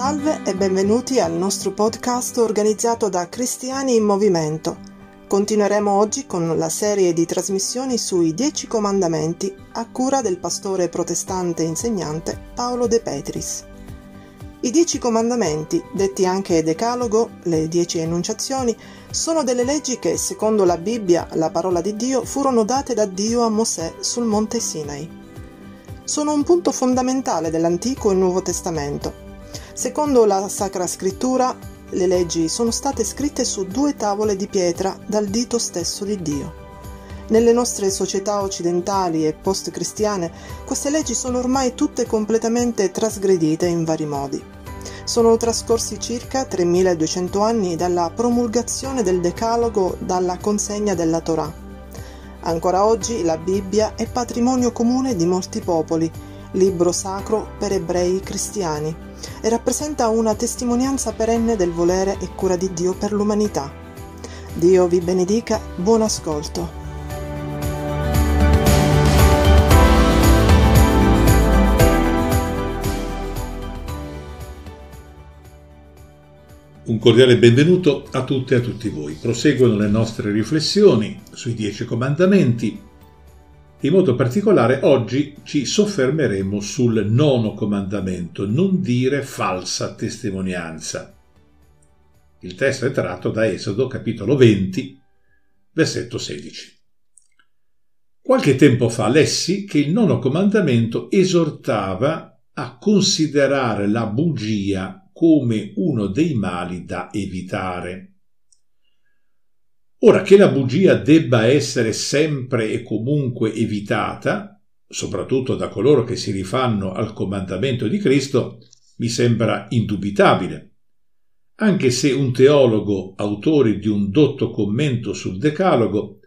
Salve e benvenuti al nostro podcast organizzato da Cristiani in Movimento. Continueremo oggi con la serie di trasmissioni sui Dieci Comandamenti a cura del pastore protestante insegnante Paolo De Petris. I Dieci Comandamenti, detti anche Decalogo, le Dieci Enunciazioni, sono delle leggi che, secondo la Bibbia, la parola di Dio, furono date da Dio a Mosè sul monte Sinai. Sono un punto fondamentale dell'Antico e Nuovo Testamento Secondo la Sacra Scrittura, le leggi sono state scritte su due tavole di pietra dal dito stesso di Dio. Nelle nostre società occidentali e post-cristiane, queste leggi sono ormai tutte completamente trasgredite in vari modi. Sono trascorsi circa 3200 anni dalla promulgazione del Decalogo dalla consegna della Torah. Ancora oggi la Bibbia è patrimonio comune di molti popoli, libro sacro per ebrei cristiani e rappresenta una testimonianza perenne del volere e cura di Dio per l'umanità. Dio vi benedica, buon ascolto. Un cordiale benvenuto a tutte e a tutti voi. Proseguono le nostre riflessioni sui Dieci Comandamenti in modo particolare oggi ci soffermeremo sul nono comandamento, non dire falsa testimonianza. Il testo è tratto da Esodo capitolo 20, versetto 16. Qualche tempo fa lessi che il nono comandamento esortava a considerare la bugia come uno dei mali da evitare. Ora che la bugia debba essere sempre e comunque evitata, soprattutto da coloro che si rifanno al comandamento di Cristo, mi sembra indubitabile. Anche se un teologo, autore di un dotto commento sul Decalogo,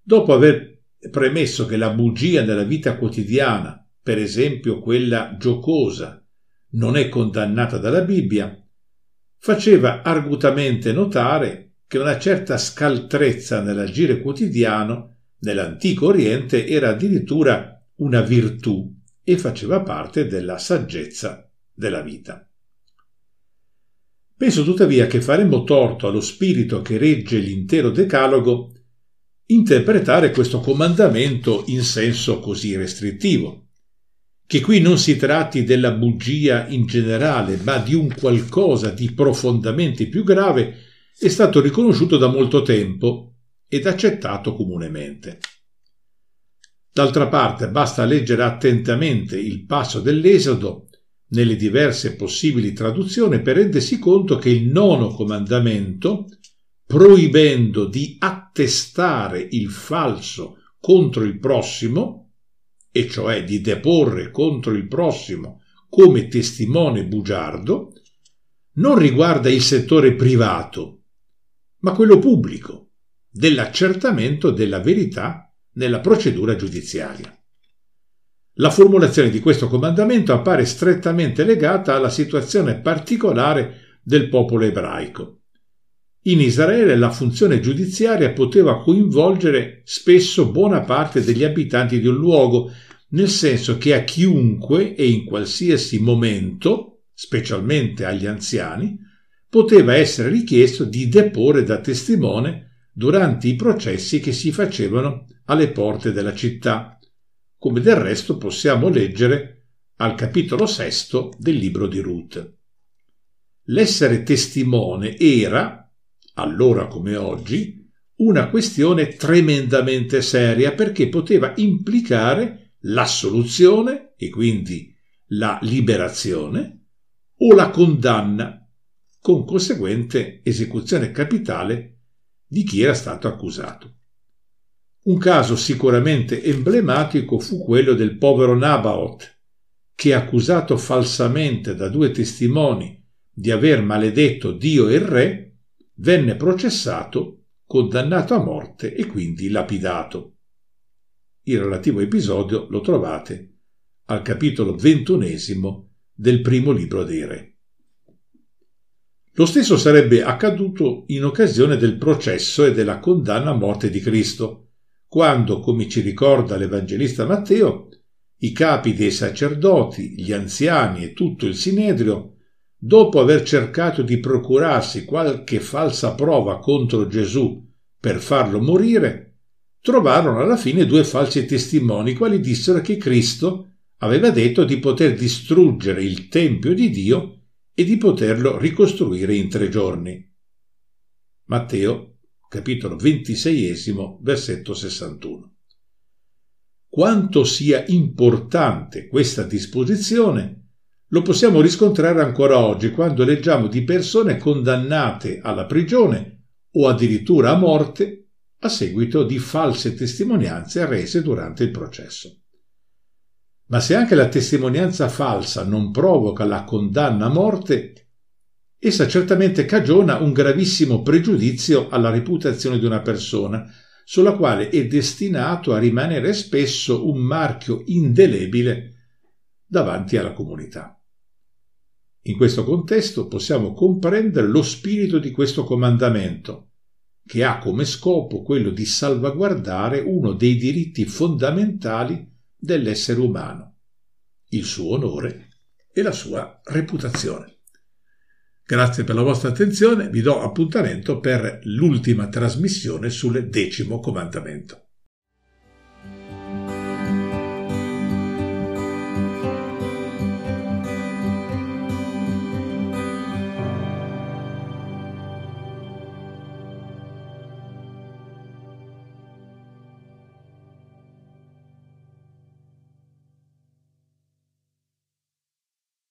dopo aver premesso che la bugia nella vita quotidiana, per esempio quella giocosa, non è condannata dalla Bibbia, faceva argutamente notare che una certa scaltrezza nell'agire quotidiano nell'antico Oriente era addirittura una virtù e faceva parte della saggezza della vita. Penso tuttavia che faremmo torto allo spirito che regge l'intero decalogo interpretare questo comandamento in senso così restrittivo, che qui non si tratti della bugia in generale, ma di un qualcosa di profondamente più grave è stato riconosciuto da molto tempo ed accettato comunemente. D'altra parte basta leggere attentamente il passo dell'Esodo nelle diverse possibili traduzioni per rendersi conto che il nono comandamento, proibendo di attestare il falso contro il prossimo, e cioè di deporre contro il prossimo come testimone bugiardo, non riguarda il settore privato, ma quello pubblico, dell'accertamento della verità nella procedura giudiziaria. La formulazione di questo comandamento appare strettamente legata alla situazione particolare del popolo ebraico. In Israele la funzione giudiziaria poteva coinvolgere spesso buona parte degli abitanti di un luogo, nel senso che a chiunque e in qualsiasi momento, specialmente agli anziani, poteva essere richiesto di deporre da testimone durante i processi che si facevano alle porte della città, come del resto possiamo leggere al capitolo sesto del libro di Ruth. L'essere testimone era, allora come oggi, una questione tremendamente seria perché poteva implicare l'assoluzione e quindi la liberazione o la condanna con conseguente esecuzione capitale di chi era stato accusato. Un caso sicuramente emblematico fu quello del povero Nabaot, che accusato falsamente da due testimoni di aver maledetto Dio e il re, venne processato, condannato a morte e quindi lapidato. Il relativo episodio lo trovate al capitolo ventunesimo del primo libro dei re. Lo stesso sarebbe accaduto in occasione del processo e della condanna a morte di Cristo, quando, come ci ricorda l'Evangelista Matteo, i capi dei sacerdoti, gli anziani e tutto il Sinedrio dopo aver cercato di procurarsi qualche falsa prova contro Gesù per farlo morire, trovarono alla fine due falsi testimoni, quali dissero che Cristo aveva detto di poter distruggere il Tempio di Dio e di poterlo ricostruire in tre giorni. Matteo, capitolo 26, versetto 61. Quanto sia importante questa disposizione lo possiamo riscontrare ancora oggi quando leggiamo di persone condannate alla prigione o addirittura a morte a seguito di false testimonianze rese durante il processo. Ma se anche la testimonianza falsa non provoca la condanna a morte, essa certamente cagiona un gravissimo pregiudizio alla reputazione di una persona, sulla quale è destinato a rimanere spesso un marchio indelebile davanti alla comunità. In questo contesto possiamo comprendere lo spirito di questo comandamento, che ha come scopo quello di salvaguardare uno dei diritti fondamentali dell'essere umano, il suo onore e la sua reputazione. Grazie per la vostra attenzione, vi do appuntamento per l'ultima trasmissione sul decimo comandamento.